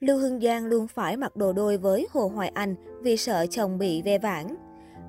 Lưu Hương Giang luôn phải mặc đồ đôi với Hồ Hoài Anh vì sợ chồng bị ve vãn.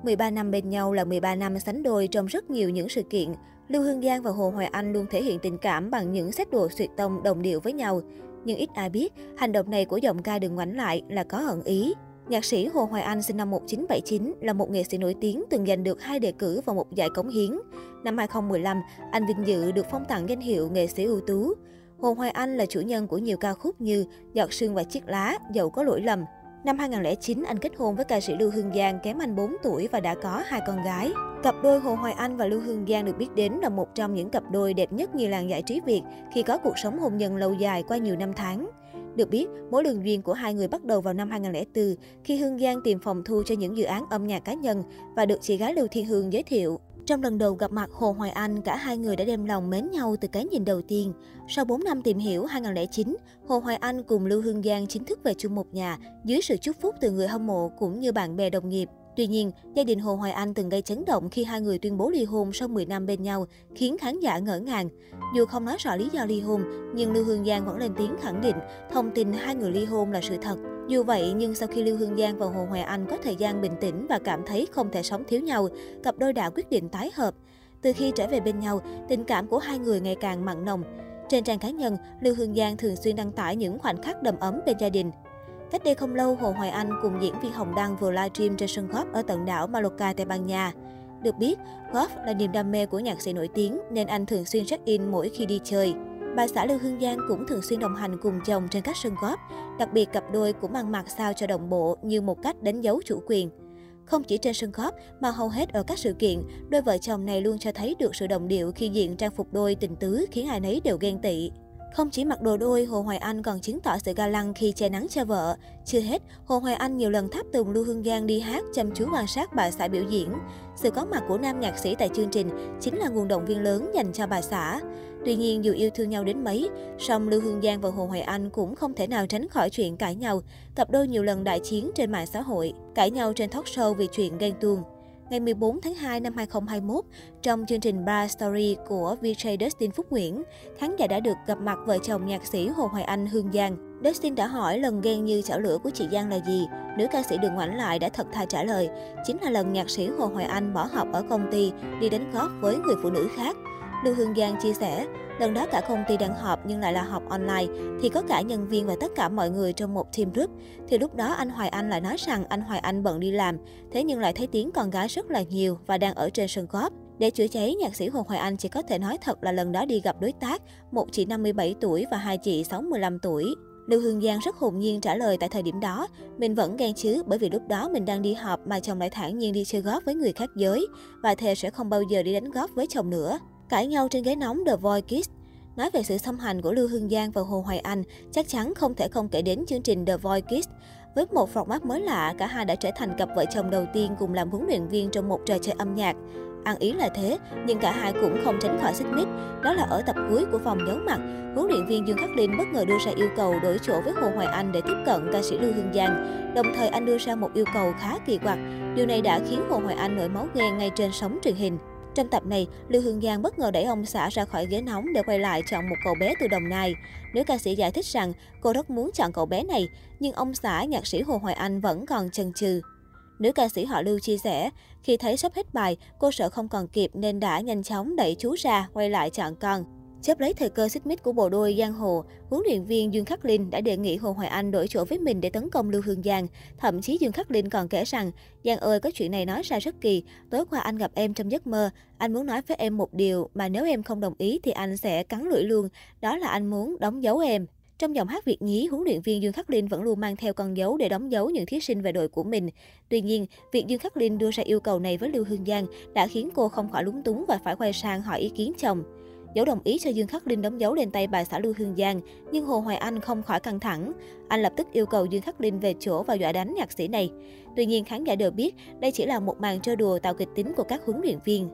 13 năm bên nhau là 13 năm sánh đôi trong rất nhiều những sự kiện. Lưu Hương Giang và Hồ Hoài Anh luôn thể hiện tình cảm bằng những xét đồ suyệt tông đồng điệu với nhau. Nhưng ít ai biết, hành động này của giọng ca đừng ngoảnh lại là có ẩn ý. Nhạc sĩ Hồ Hoài Anh sinh năm 1979 là một nghệ sĩ nổi tiếng từng giành được hai đề cử vào một giải cống hiến. Năm 2015, anh vinh dự được phong tặng danh hiệu nghệ sĩ ưu tú. Hồ Hoài Anh là chủ nhân của nhiều ca khúc như Giọt sương và chiếc lá, Dẫu có lỗi lầm. Năm 2009, anh kết hôn với ca sĩ Lưu Hương Giang kém anh 4 tuổi và đã có hai con gái. Cặp đôi Hồ Hoài Anh và Lưu Hương Giang được biết đến là một trong những cặp đôi đẹp nhất nhì làng giải trí Việt khi có cuộc sống hôn nhân lâu dài qua nhiều năm tháng. Được biết, mối lương duyên của hai người bắt đầu vào năm 2004 khi Hương Giang tìm phòng thu cho những dự án âm nhạc cá nhân và được chị gái Lưu Thiên Hương giới thiệu. Trong lần đầu gặp mặt Hồ Hoài Anh, cả hai người đã đem lòng mến nhau từ cái nhìn đầu tiên. Sau 4 năm tìm hiểu 2009, Hồ Hoài Anh cùng Lưu Hương Giang chính thức về chung một nhà dưới sự chúc phúc từ người hâm mộ cũng như bạn bè đồng nghiệp. Tuy nhiên, gia đình Hồ Hoài Anh từng gây chấn động khi hai người tuyên bố ly hôn sau 10 năm bên nhau, khiến khán giả ngỡ ngàng. Dù không nói rõ lý do ly hôn, nhưng Lưu Hương Giang vẫn lên tiếng khẳng định thông tin hai người ly hôn là sự thật. Dù vậy, nhưng sau khi Lưu Hương Giang và Hồ Hoài Anh có thời gian bình tĩnh và cảm thấy không thể sống thiếu nhau, cặp đôi đã quyết định tái hợp. Từ khi trở về bên nhau, tình cảm của hai người ngày càng mặn nồng. Trên trang cá nhân, Lưu Hương Giang thường xuyên đăng tải những khoảnh khắc đầm ấm bên gia đình. Cách đây không lâu, Hồ Hoài Anh cùng diễn viên Hồng Đăng vừa livestream trên sân golf ở tận đảo Mallorca, Tây Ban Nha. Được biết, golf là niềm đam mê của nhạc sĩ nổi tiếng nên anh thường xuyên check-in mỗi khi đi chơi. Bà xã Lưu Hương Giang cũng thường xuyên đồng hành cùng chồng trên các sân góp, đặc biệt cặp đôi cũng ăn mặc sao cho đồng bộ như một cách đánh dấu chủ quyền. Không chỉ trên sân góp mà hầu hết ở các sự kiện, đôi vợ chồng này luôn cho thấy được sự đồng điệu khi diện trang phục đôi tình tứ khiến ai nấy đều ghen tị. Không chỉ mặc đồ đôi, Hồ Hoài Anh còn chứng tỏ sự ga lăng khi che nắng cho vợ. Chưa hết, Hồ Hoài Anh nhiều lần tháp tùng Lưu Hương Giang đi hát, chăm chú quan sát bà xã biểu diễn. Sự có mặt của nam nhạc sĩ tại chương trình chính là nguồn động viên lớn dành cho bà xã. Tuy nhiên, dù yêu thương nhau đến mấy, song Lưu Hương Giang và Hồ Hoài Anh cũng không thể nào tránh khỏi chuyện cãi nhau. Cặp đôi nhiều lần đại chiến trên mạng xã hội, cãi nhau trên talk show vì chuyện ghen tuông ngày 14 tháng 2 năm 2021, trong chương trình Bar Story của VJ Dustin Phúc Nguyễn, khán giả đã được gặp mặt vợ chồng nhạc sĩ Hồ Hoài Anh Hương Giang. Dustin đã hỏi lần ghen như chảo lửa của chị Giang là gì. Nữ ca sĩ đường ngoảnh lại đã thật thà trả lời, chính là lần nhạc sĩ Hồ Hoài Anh bỏ học ở công ty, đi đánh góp với người phụ nữ khác. Lưu Hương Giang chia sẻ, lần đó cả công ty đang họp nhưng lại là họp online, thì có cả nhân viên và tất cả mọi người trong một team group. Thì lúc đó anh Hoài Anh lại nói rằng anh Hoài Anh bận đi làm, thế nhưng lại thấy tiếng con gái rất là nhiều và đang ở trên sân góp. Để chữa cháy, nhạc sĩ Hồ Hoài Anh chỉ có thể nói thật là lần đó đi gặp đối tác, một chị 57 tuổi và hai chị 65 tuổi. Lưu Hương Giang rất hồn nhiên trả lời tại thời điểm đó, mình vẫn ghen chứ bởi vì lúc đó mình đang đi họp mà chồng lại thản nhiên đi chơi góp với người khác giới và thề sẽ không bao giờ đi đánh góp với chồng nữa. Cãi nhau trên ghế nóng The Voice Kids Nói về sự xâm hành của Lưu Hương Giang và Hồ Hoài Anh, chắc chắn không thể không kể đến chương trình The Voice Kids. Với một format mới lạ, cả hai đã trở thành cặp vợ chồng đầu tiên cùng làm huấn luyện viên trong một trò chơi âm nhạc. Ăn ý là thế, nhưng cả hai cũng không tránh khỏi xích mích. Đó là ở tập cuối của vòng giấu mặt, huấn luyện viên Dương Khắc Linh bất ngờ đưa ra yêu cầu đổi chỗ với Hồ Hoài Anh để tiếp cận ca sĩ Lưu Hương Giang. Đồng thời anh đưa ra một yêu cầu khá kỳ quặc. Điều này đã khiến Hồ Hoài Anh nổi máu ghen ngay trên sóng truyền hình. Trong tập này, Lưu Hương Giang bất ngờ đẩy ông xã ra khỏi ghế nóng để quay lại chọn một cậu bé từ Đồng Nai. Nữ ca sĩ giải thích rằng cô rất muốn chọn cậu bé này, nhưng ông xã nhạc sĩ Hồ Hoài Anh vẫn còn chần chừ. Nữ ca sĩ họ Lưu chia sẻ, khi thấy sắp hết bài, cô sợ không còn kịp nên đã nhanh chóng đẩy chú ra, quay lại chọn con. Chấp lấy thời cơ xích mích của bộ đôi Giang Hồ, huấn luyện viên Dương Khắc Linh đã đề nghị Hồ Hoài Anh đổi chỗ với mình để tấn công Lưu Hương Giang. Thậm chí Dương Khắc Linh còn kể rằng, Giang ơi có chuyện này nói ra rất kỳ, tối qua anh gặp em trong giấc mơ, anh muốn nói với em một điều mà nếu em không đồng ý thì anh sẽ cắn lưỡi luôn, đó là anh muốn đóng dấu em. Trong giọng hát Việt nhí, huấn luyện viên Dương Khắc Linh vẫn luôn mang theo con dấu để đóng dấu những thí sinh về đội của mình. Tuy nhiên, việc Dương Khắc Linh đưa ra yêu cầu này với Lưu Hương Giang đã khiến cô không khỏi lúng túng và phải quay sang hỏi ý kiến chồng. Dẫu đồng ý cho Dương Khắc Linh đóng dấu lên tay bà xã Lưu Hương Giang, nhưng Hồ Hoài Anh không khỏi căng thẳng. Anh lập tức yêu cầu Dương Khắc Linh về chỗ và dọa đánh nhạc sĩ này. Tuy nhiên khán giả đều biết đây chỉ là một màn trêu đùa tạo kịch tính của các huấn luyện viên.